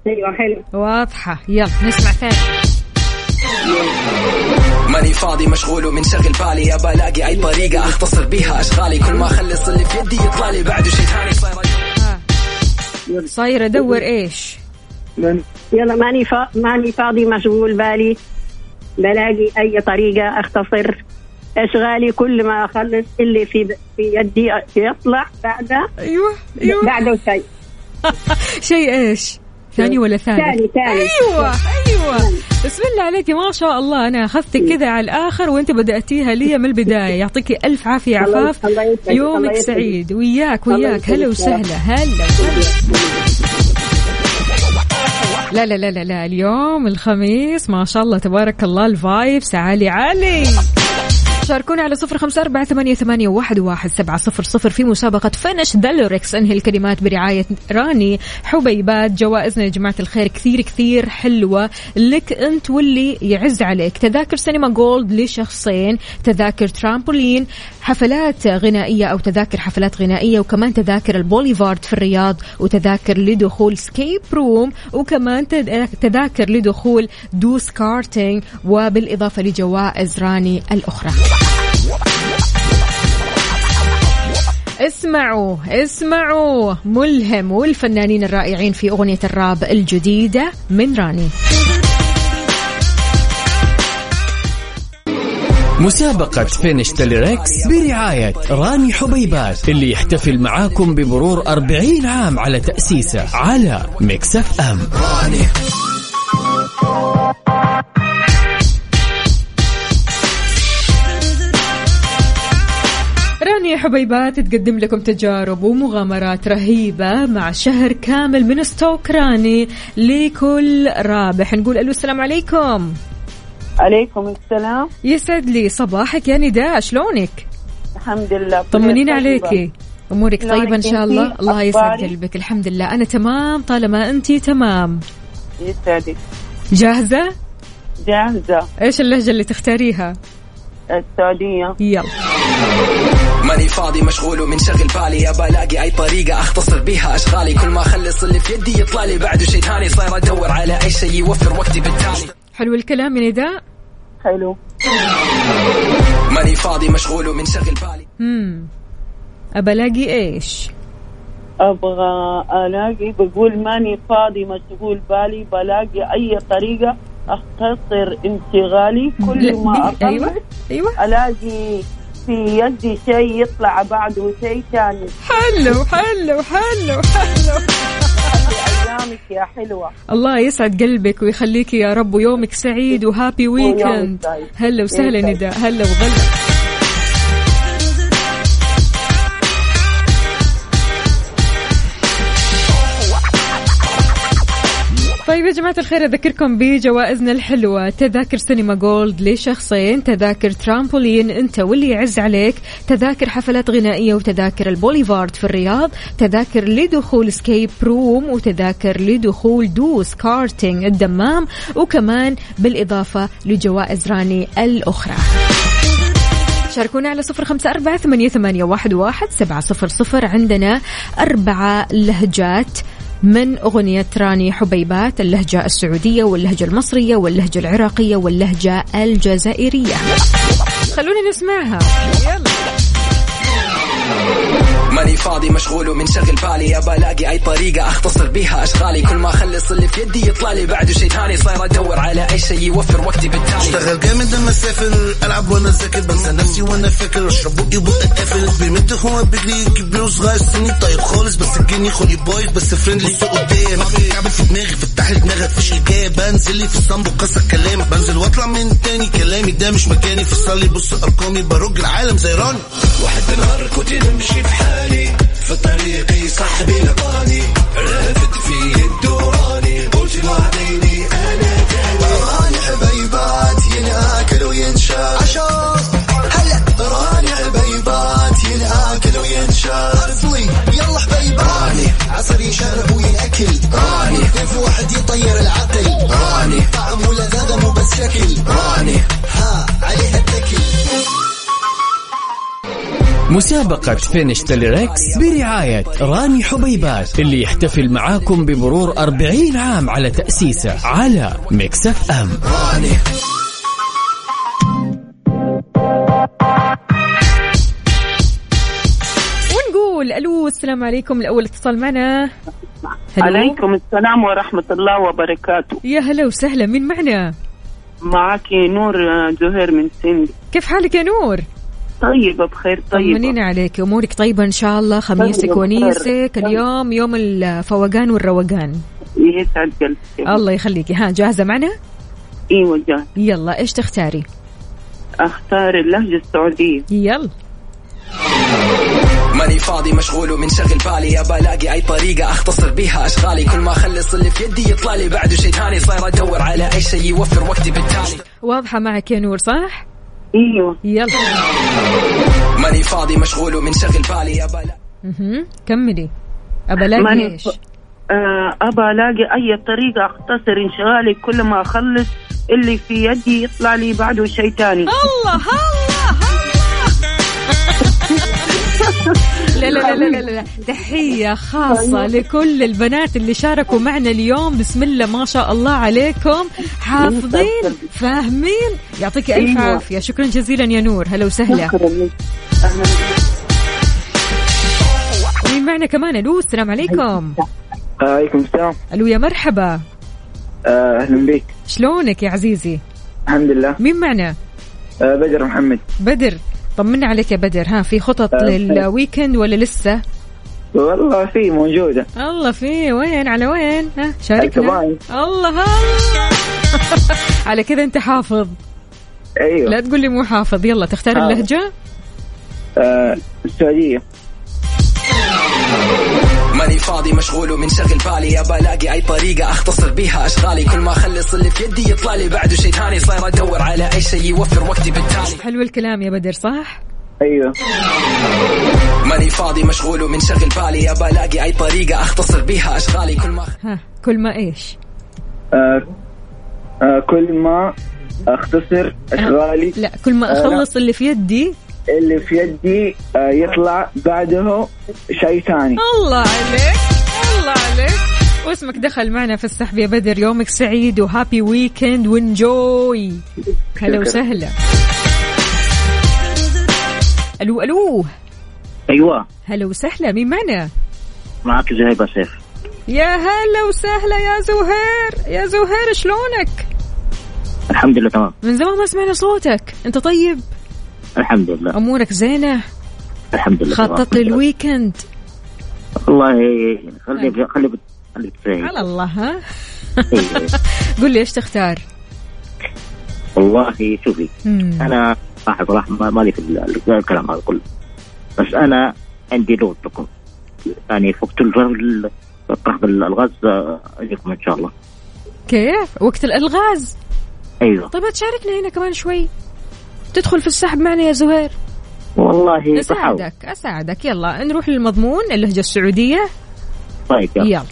أيوه حلو. واضحة. يلا نسمع ثاني. ماني فاضي مشغول ومنشغل بالي. ابى ألاقي أي طريقة أختصر بيها أشغالي. كل ما أخلص اللي في يدي يطلع لي بعده شيء ثاني. صاير أدور ها. صاير أدور إيش؟ يلا ماني فا... ماني فاضي مشغول بالي. بلاقي أي طريقة أختصر أشغالي. كل ما أخلص اللي في في يدي يطلع بعده أيوة أيوة. بعده شيء شيء إيش؟ ثاني ولا ثالث؟ ثاني ثاني أيوه أيوه. بسم الله عليك ما شاء الله أنا أخذتك كذا على الآخر وأنت بدأتيها لي من البداية. يعطيكي ألف عافية عفاف. يومك. سعيد. وياك وياك. هلا. وسهلا. هلا. لا لا لا لا لا. اليوم الخميس ما شاء الله تبارك الله ال vibes عالي عالي شاركونا على صفر خمسة أربعة ثمانية, ثمانية واحد, واحد سبعة صفر صفر في مسابقة Finish the Lyrics انهي الكلمات برعاية راني حبيبات جوائزنا يا جماعة الخير كثير كثير حلوة. لك أنت واللي يعز عليك. تذاكر سينما Gold لشخصين. تذاكر ترامبولين. حفلات غنائية أو تذاكر حفلات غنائية وكمان تذاكر البوليفارد في الرياض وتذاكر لدخول escape room وكمان تذاكر لدخول دوس كارتينج وبالإضافة لجوائز راني الأخرى. اسمعوا اسمعوا ملهم والفنانين الرائعين في أغنية الراب الجديدة من راني. مسابقة Finish the Lyrics برعاية راني حبيبات اللي يحتفل معاكم بمرور 40 عام على تأسيسه على Mix FM راني راني حبيبات تقدم لكم تجارب ومغامرات رهيبة مع شهر كامل من stock راني لكل رابح. نقول ألو السلام عليكم. عليكم السلام. يسعد لي صباحك يا نداء شلونك؟ الحمد لله طمنيني طيبة. عليكي. أمورك شلونك طيبة إن شاء؟ الله؟ الله يسعد؟ قلبك الحمد لله. أنا تمام طالما أنتي تمام. يسعدك. جاهزة؟ جاهزة. إيش اللهجة اللي تختاريها؟ السعودية. يلا. ماني فاضي مشغول ومنشغل بالي. ابى ألاقي أي طريقة أختصر بيها أشغالي. كل ما أخلص اللي في يدي يطلع لي. بعده شيء ثاني صاير أدور على أي شيء يوفر وقتي بالتالي. حلو الكلام يا نداء. حلو. ماني فاضي مشغول ومنشغل بالي. هم أبى ألاقي إيش؟ أبغى ألاقي بقول ماني فاضي مشغول بالي بلاقي أي طريقة أختصر انشغالي. كل ما أخلص أيوة أيوة. ألاقي في يدي شيء يطلع بعده شيء ثاني. حلو حلو حلو حلو. أيامك يا حلوة الله يسعد قلبك ويخليك يا رب ويومك سعيد و happy weekend. هلا وسهلا. نداء هلا وغلا طيب يا جماعة الخير أذكركم بجوائزنا الحلوة. تذاكر سينما gold لشخصين تذاكر ترامبولين أنت واللي يعز عليك تذاكر حفلات غنائية وتذاكر البوليفارد في الرياض تذاكر لدخول escape room وتذاكر لدخول دوس كارتينج الدمام وكمان بالإضافة لجوائز راني الأخرى. شاركونا على صفر خمسة أربعة ثمانية, واحد سبعة صفر صفر عندنا أربعة لهجات من أغنية راني حبيبات اللهجة السعودية واللهجة المصرية واللهجة العراقية واللهجة الجزائرية. خلونا نسمعها. يلا ماني فاضي مشغول ومنشغل بالي. ابى ألاقي أي طريقة أختصر بيها أشغالي. كل ما أخلص اللي في يدي يطلع لي بعده شيء ثاني صاير أدور على أي شيء يوفر وقتي بالتالي. أشتغل جامد لما أسافر ألعب وأنا ذاكر بنسى نفسي وأنا فاكر. أشرب بقي بقى قافل. بيمت هو بيجري كبير وصغير. سني طيب خالص بس الجني خلي بايظ بس فريندلي سوق قدام كعب في دماغي. فتح لي دماغك فيش الجاي بنزل لي في الصنب وكسر كلام بنزل واطلع من تاني كلامي. ده مش مكاني. فصل لي بص أرقامي. برج العالم زي راني. واحد نهار كنت نمشي في حالي. في طريقي صاحبي لقاني رافد في الدوراني قلت لوحديني أنا راني حبيبات ينأكل وينشال عشان هلا راني حبيبات ينأكل وينشال ارفوي يلا حبيبات راني عصر يشرب ويأكل. راني كيف واحد يطير العقل. راني طعم ولذاذة مو بس شكل. راني ها عليها التكل. مسابقة finish the lyrics برعاية راني حبيبات اللي يحتفل معاكم بمرور 40 عام على تأسيسه على Mix FM. راني ونقول ألو السلام عليكم. الأول اتصال معنا. hello. عليكم السلام ورحمة الله وبركاته. يا هلا وسهلا. مين معنا معك نور زهير من سندي كيف حالك يا نور؟ طيبة بخير طيبة طمنينا عليك أمورك طيبة إن شاء الله خميسك طيب، ونيسك بخير. اليوم يوم الفوقان والروقان. يسعد قلبك الله يخليكي. ها جاهزة معنا؟ أيوه جاهز يلا إيش تختاري؟ أختار اللهجة السعودية. يلا. ماني فاضي مشغول ومنشغل بالي. ابى الاقي أي طريقة أختصر بيها أشغالي. كل ما أخلص اللي في يدي يطلع لي بعده شيء ثاني. صاير أدور على أي شيء يوفر وقتي بالتالي. واضحة معك يا نور صح؟ إيوه. يلا. ماني فاضي مشغول ومنشغل بالي. ابى ألاقي مهم. كملي. ابى الاقي ماني إيش؟ آه، ابى الاقي أي طريقة اختصر انشغالي كل ما أخلص اللي في يدي يطلع لي بعده شيء ثاني الله الله الله. لا لا لا, لا. تحية خاصة لكل البنات اللي شاركوا معنا اليوم. بسم الله ما شاء الله عليكم. حافظين فاهمين. يعطيك ألف أيوة. عافية. شكرا جزيلا يا نور. هلا وسهلا. مين معنا كمان؟ ألو السلام عليكم. عليكم السلام. ألو يا مرحبا. آه، أهلا بك. شلونك يا عزيزي؟ الحمد لله. مين معنا؟ آه، بدر محمد. بدر. طمنا عليك يا بدر ها في خطط آه، للويكند ولا لسه؟ والله في موجودة. الله في وين؟ على وين؟ ها شاركنا. الله الله على كذا أنت حافظ. أيوه. لا تقول لي مو حافظ يلا تختار. اللهجة. آه، السعودية. ماني فاضي مشغول ومنشغل بالي. ابى ألاقي أي طريقة أختصر بيها أشغالي. كل ما أخلص اللي في يدي يطلع لي بعده شيء ثاني. صاير أدور على أي شيء يوفر وقتي بالتالي. حلو الكلام يا بدر صح؟ أيوه. ماني فاضي مشغول ومنشغل بالي. ابى ألاقي أي طريقة أختصر بيها أشغالي. كل ما ها كل ما إيش؟ آه، آه، كل ما أختصر أشغالي. لا كل ما آه،. أخلص اللي في يدي اللي في يدي آه، يطلع بعده شيء ثاني. الله عليك الله عليك. واسمك دخل معنا في السحب يا بدر يومك سعيد وهابي ويكند وانجوي هلا. وسهلا. ألو ألو. أيوه. هلا وسهلا مين معنا؟ معك زهيبه سيف يا هلا وسهلا يا زهير. يا زهير شلونك؟ الحمد لله تمام. من زمان ما سمعنا صوتك. أنت طيب؟ الحمد لله. أمورك زينة؟ الحمد لله. خطط. لل weekend؟ والله خلي خلي خلي تسهل على الله ها. قول لي إيش تختار؟ والله شوفي مم. أنا صراحة صراحة ما- مالي في ال- الكلام هذا كله. بس أنا عندي لغز لكم يعني في وقت طرح الغاز آه، اجيكم إن شاء الله. كيف؟ وقت الألغاز؟ أيوه. طيب تشاركنا هنا كمان شوي. تدخل في السحب معنا يا زهير؟ والله بحاول. أساعدك أساعدك. يلا نروح للمضمون اللهجة السعودية. طيب يلا.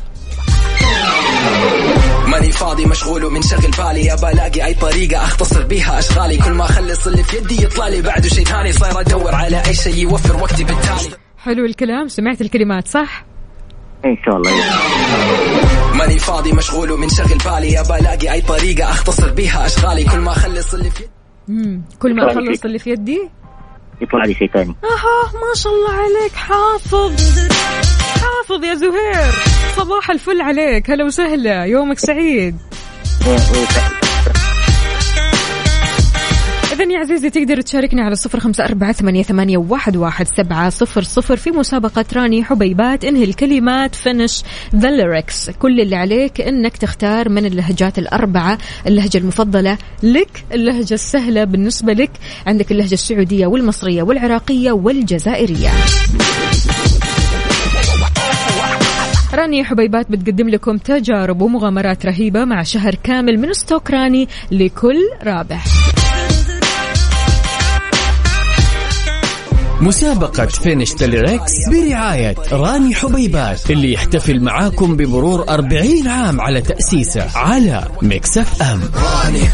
ماني فاضي مشغول ومنشغل بالي. ابى الاقي أي طريقة أختصر بيها أشغالي. كل ما أخلص اللي في يدي يطلع لي بعده شيء ثاني. صاير أدور على أي شيء يوفر وقتي بالتالي. حلو الكلام. سمعت الكلمات صح؟ إن شاء الله. ماني فاضي مشغول ومنشغل بالي. ابى الاقي أي طريقة أختصر بيها أشغالي. كل ما أخلص اللي في يدي كل ما أخلص اللي في يدي؟ يطلع لي شيء ثاني. أها ما شاء الله عليك حافظ. حافظ يا زهير. صباح الفل عليك. هلا وسهلا. يومك سعيد. إذا يا عزيزي تقدر تشاركني على صفر خمسة أربعة ثمانية, واحد, سبعة صفر صفر في مسابقة راني حبيبات. انهي الكلمات؟ فينش ذا lyrics. كل اللي عليك إنك تختار من اللهجات الأربعة. اللهجة المفضلة لك اللهجة السهلة بالنسبة لك. عندك اللهجة السعودية والمصرية والعراقية والجزائرية. راني حبيبات بتقدم لكم تجارب ومغامرات رهيبة مع شهر كامل من stock راني لكل رابح. مسابقة finish the lyrics برعاية راني حبيبات اللي يحتفل معاكم بمرور 40 عام على تأسيسه على Mix FM راني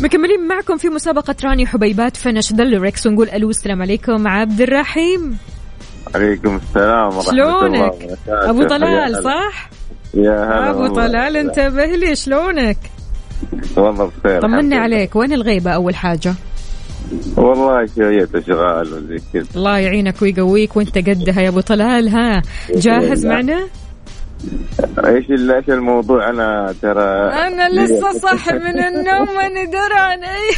مكملين معكم في مسابقة راني حبيبات finish the lyrics ونقول ألو السلام عليكم عبد الرحيم عليكم السلام ورحمة الله شلونك؟ يا طلال. صح؟ يا هلا أبو والله. طلال انتبه لي شلونك؟ والله بخير طمنا لله. عليك وين الغيبة أول حاجة؟ والله شوية أشغال وزي كذا الله يعينك ويقويك وانت قدها يا أبو طلال ها جاهز معنا؟ إيش إيش الموضوع أنا ترى أنا لسه صاحي من النوم ماني دران أي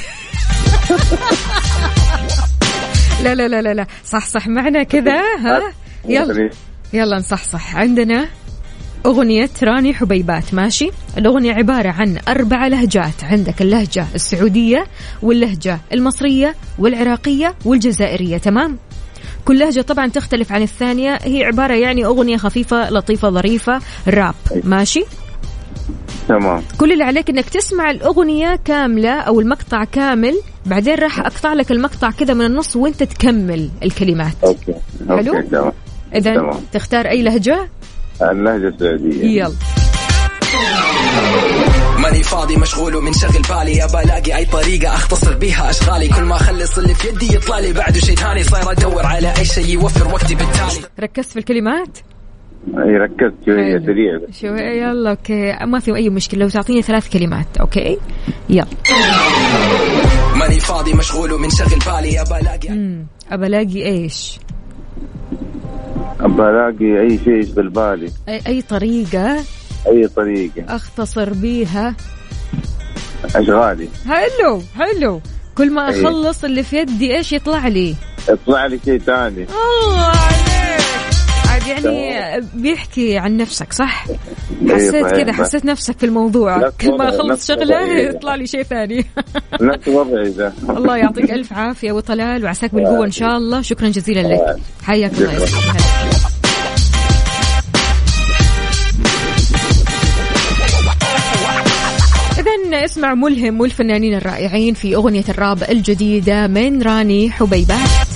لا لا لا لا لا صح صح معنا كذا ها يلا يلا نصحصح عندنا أغنية راني حبيبات ماشي؟ الأغنية عبارة عن أربع لهجات عندك اللهجة السعودية واللهجة المصرية والعراقية والجزائرية تمام؟ كل لهجة طبعا تختلف عن الثانية هي عبارة يعني أغنية خفيفة لطيفة ظريفة راب ماشي؟ تمام. كل اللي عليك إنك تسمع الأغنية كاملة أو المقطع كامل بعدين راح أقطع لك المقطع كذا من النص وأنت تكمل الكلمات. okay. حلو؟ okay تمام. اذا. تختار أي لهجة؟ اللهجة السعودية. يلا. ماني فاضي مشغول ومنشغل بالي. ابى ألاقي أي طريقة أختصر بيها أشغالي. كل ما أخلص اللي في يدي يطلع لي. بعده شيء ثاني صاير أدور على أي شيء يوفر وقتي بالتالي. ركزت في الكلمات؟ أي ركزت حلو. سريع. بس. شو يلا okay. ما في أي مشكلة. لو تعطيني ثلاث كلمات okay؟ يلا. ماني فاضي مشغول ومنشغل بالي. ابى ألاقي ابى ألاقي إيش؟ ابى ألاقي أي شيء يشغل بالي اي, أي طريقة؟ أي طريقة. أختصر بيها. أشغالي. حلو حلو. كل ما أي. أخلص اللي في يدي إيش يطلع لي؟ يطلع لي شيء ثاني. الله! عاد يعني بيحكي عن نفسك صح؟ حسيت صحيح. كذا حسيت نفسك في الموضوع. كل ما أخلص شغلة وضعي. يطلع لي شيء ثاني. نفس وضعي ذا الله يعطيك ألف عافية وطلال وعساك بالقوة إن شاء الله. شكرا جزيلا لك. حياك الله يا. إذا اسمع ملهم والفنانين الرائعين في أغنية الراب الجديدة من راني حبيبات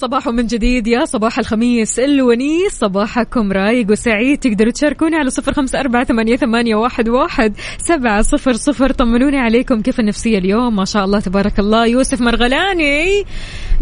صباح من جديد يا صباح الخميس الونيس. صباحكم رايق وسعيد. تقدروا تشاركوني على صفر خمسة أربعة ثمانية, ثمانية واحد, واحد. سبعة صفر صفر. طمنوني عليكم كيف النفسية اليوم؟ ما شاء الله تبارك الله. يوسف مرغلاني.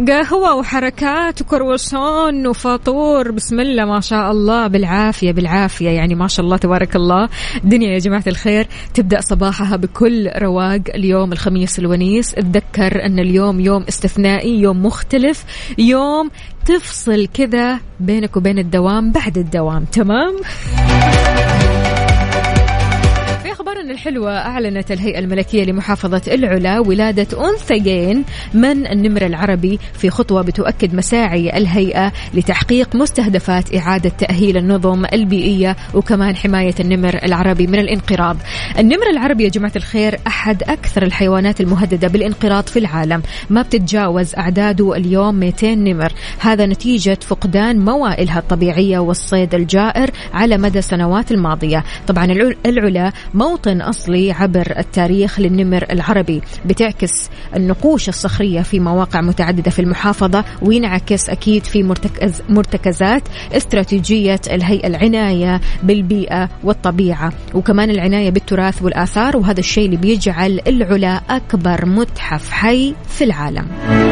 قهوة وحركات وكروسون وفطور. بسم الله ما شاء الله. بالعافية بالعافية. يعني ما شاء الله تبارك الله. الدنيا يا جماعة الخير. تبدأ صباحها بكل رواق. اليوم الخميس الونيس. اتذكر أن اليوم يوم استثنائي يوم مختلف يوم تفصل كذا بينك وبين الدوام بعد الدوام. تمام؟ في أخبارنا الحلوة أعلنت الهيئة الملكية لمحافظة العلا ولادة أنثيين من النمر العربي في خطوة بتؤكد مساعي الهيئة لتحقيق مستهدفات إعادة تأهيل النظم البيئية وكمان حماية النمر العربي من الانقراض. النمر العربي يا جماعة الخير أحد أكثر الحيوانات المهددة بالانقراض في العالم. ما بتتجاوز أعداده اليوم 200 نمر. هذا نتيجة فقدان موائلها الطبيعية والصيد الجائر على مدى السنوات الماضية. طبعا العل- العلا موطن أصلي عبر التاريخ للنمر العربي بتعكس النقوش الصخرية في مواقع متعددة في المحافظة وينعكس أكيد في مرتكز مرتكزات استراتيجية الهيئة العناية بالبيئة والطبيعة. وكمان العناية بالتراث والآثار وهذا الشيء اللي بيجعل العلا أكبر متحف حي في العالم.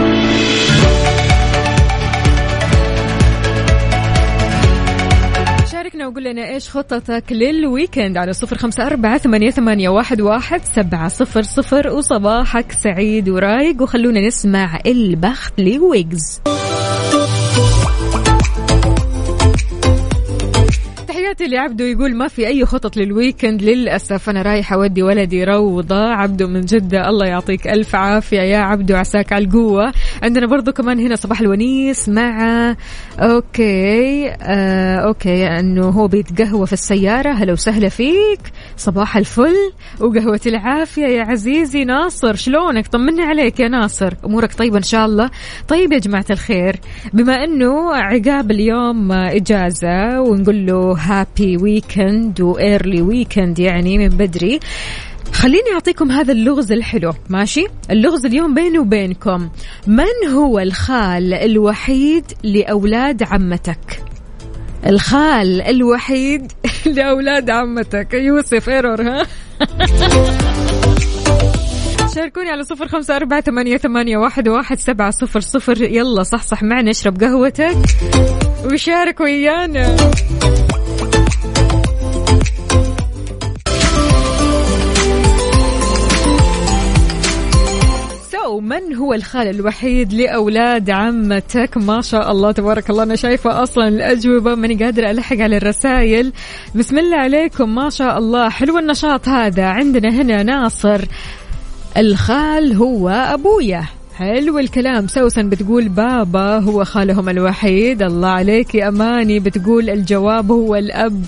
وقول لنا إيش خطتك لل weekend على صفر خمسة أربعة ثمانية, ثمانية واحد, واحد سبعة صفر صفر. وصباحك سعيد ورايق. وخلونا نسمع البخت لويجز. تحياتي لعبدو يقول ما في أي خطط لل weekend للأسف. أنا رايح أودي ولدي روضة. عبدو من جدة الله يعطيك ألف عافية يا عبدو عساك على القوة. عندنا برضو كمان هنا صباح الونيس مع okay آه okay أنه هو بيتقهوى في السيارة. هلا وسهلا فيك. صباح الفل. وقهوة العافية يا عزيزي. ناصر شلونك؟ طمنا عليك يا ناصر. أمورك طيبة إن شاء الله. طيب يا جماعة الخير بما إنه عقاب اليوم إجازة ونقول له happy weekend و early weekend يعني من بدري. خليني أعطيكم هذا اللغز الحلو ماشي؟ اللغز اليوم بيني وبينكم. من هو الخال الوحيد لأولاد عمتك؟ الخال الوحيد لأولاد عمتك. يوسف ايرور ها؟ شاركوني على صفر خمسة أربعة ثمانية, ثمانية واحد, واحد سبعة صفر صفر. يلا صح صح معنا اشرب قهوتك وشارك ويانا. سو من هو الخال الوحيد لأولاد عمتك؟ ما شاء الله تبارك الله. أنا شايفة أصلا الأجوبة ماني قادرة ألحق على الرسائل. بسم الله عليكم ما شاء الله. حلو النشاط هذا. عندنا هنا ناصر. الخال هو أبويا. حلو الكلام. سوسن بتقول بابا هو خالهم الوحيد. الله عليك يا أماني. بتقول الجواب هو الأب.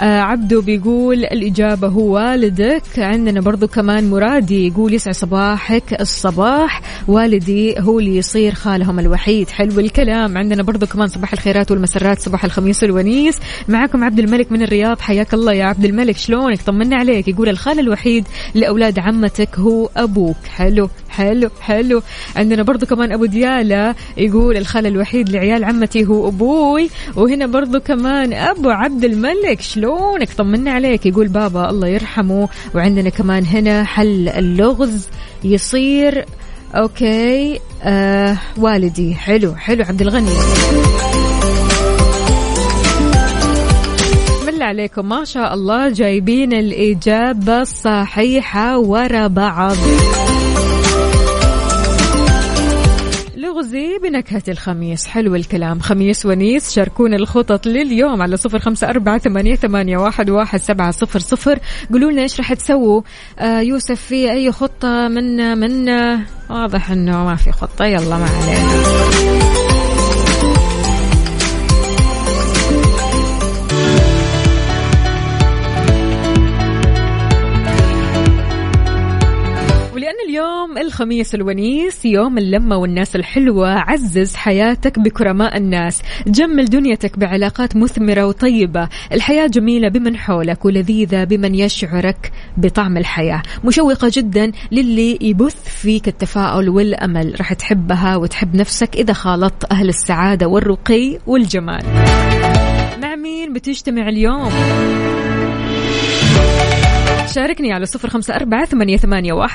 عبدو بيقول الإجابة هو والدك عندنا برضو كمان مرادي يقول يسعى صباحك الصباح والدي هو اللي يصير خالهم الوحيد. حلو الكلام. عندنا برضو كمان صباح الخيرات والمسرات صباح الخميس الونيس معكم عبد الملك من الرياض حياك الله يا عبد الملك. شلونك؟ طمنا عليك. يقول الخال الوحيد لأولاد عمتك هو أبوك. حلو حلو حلو. عندنا برضو كمان أبو ديالة يقول الخال الوحيد لعيال عمتي هو أبوي. وهنا برضو كمان أبو عبد الملك. شلونك طمنا عليك يقول بابا الله يرحمه. وعندنا كمان هنا حل اللغز يصير. أوكي آه والدي. حلو حلو عبد الغني. عليكم؟ ما شاء الله جايبين الإجابة الصحيحة ورا بعض. لغزي بنكهة الخميس. حلو الكلام. خميس ونيس شاركونا الخطط لليوم على صفر خمسة أربعة ثمانية, ثمانية واحد, واحد سبعة صفر صفر. قولوا لنا إيش راح تسووا. آه يوسف في أي خطة من من واضح إنه ما في خطة. يلا ما علينا. الخميس الونيس يوم اللمة والناس الحلوة عزز حياتك بكرماء الناس. جمل دنيتك بعلاقات مثمرة وطيبة. الحياة جميلة بمن حولك ولذيذة بمن يشعرك بطعم الحياة. مشوقة جدا للي يبث فيك التفاؤل والأمل. راح تحبها وتحب نفسك إذا خالطت أهل السعادة والرقي والجمال. مع مين بتجتمع اليوم؟ شاركني على صفر خمسة أربعة ثمانية,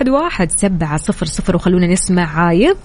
واحد سبعة صفر صفر وخلونا نسمع عايض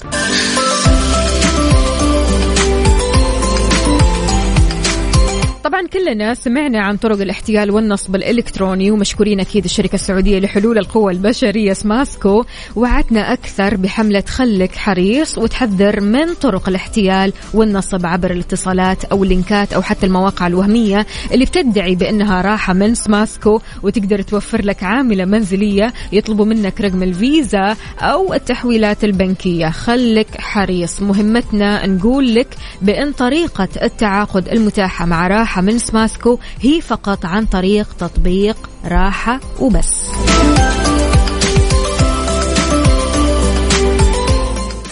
كلنا سمعنا عن طرق الاحتيال والنصب الإلكتروني ومشكورين أكيد الشركة السعودية لحلول القوى البشرية سماسكو. وعدنا أكثر بحملة خلك حريص وتحذر من طرق الاحتيال والنصب عبر الاتصالات أو اللينكات أو حتى المواقع الوهمية اللي بتدعي بأنها راحة من سماسكو وتقدر توفر لك عاملة منزلية يطلبوا منك رقم الفيزا أو التحويلات البنكية. خلك حريص. مهمتنا نقول لك بأن طريقة التعاقد المتاحة مع راحة من سماسكو هي فقط عن طريق تطبيق راحة وبس.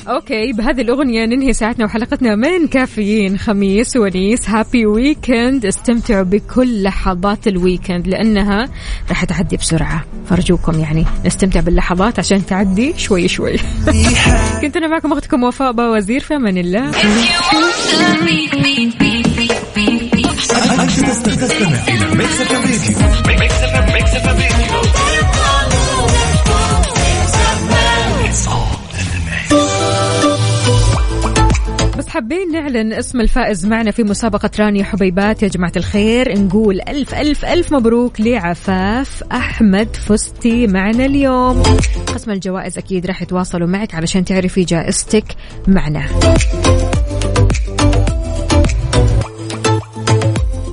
okay بهذه الأغنية ننهي ساعتنا وحلقتنا من كافيين خميس ونيس happy weekend استمتعوا بكل لحظات ال weekend لأنها راح تعدي بسرعة. فارجوكم يعني نستمتع باللحظات عشان تعدي شوي شوي. كنت أنا معكم أختكم وفاء وزير في أمان الله بس حابين نعلن اسم الفائز معنا في مسابقة راني حبيبات. يا جماعة الخير نقول ألف ألف ألف مبروك لعفاف أحمد فزتي معنا اليوم. قسم الجوائز أكيد راح يتواصلوا معك علشان تعرفي جائزتك معنا.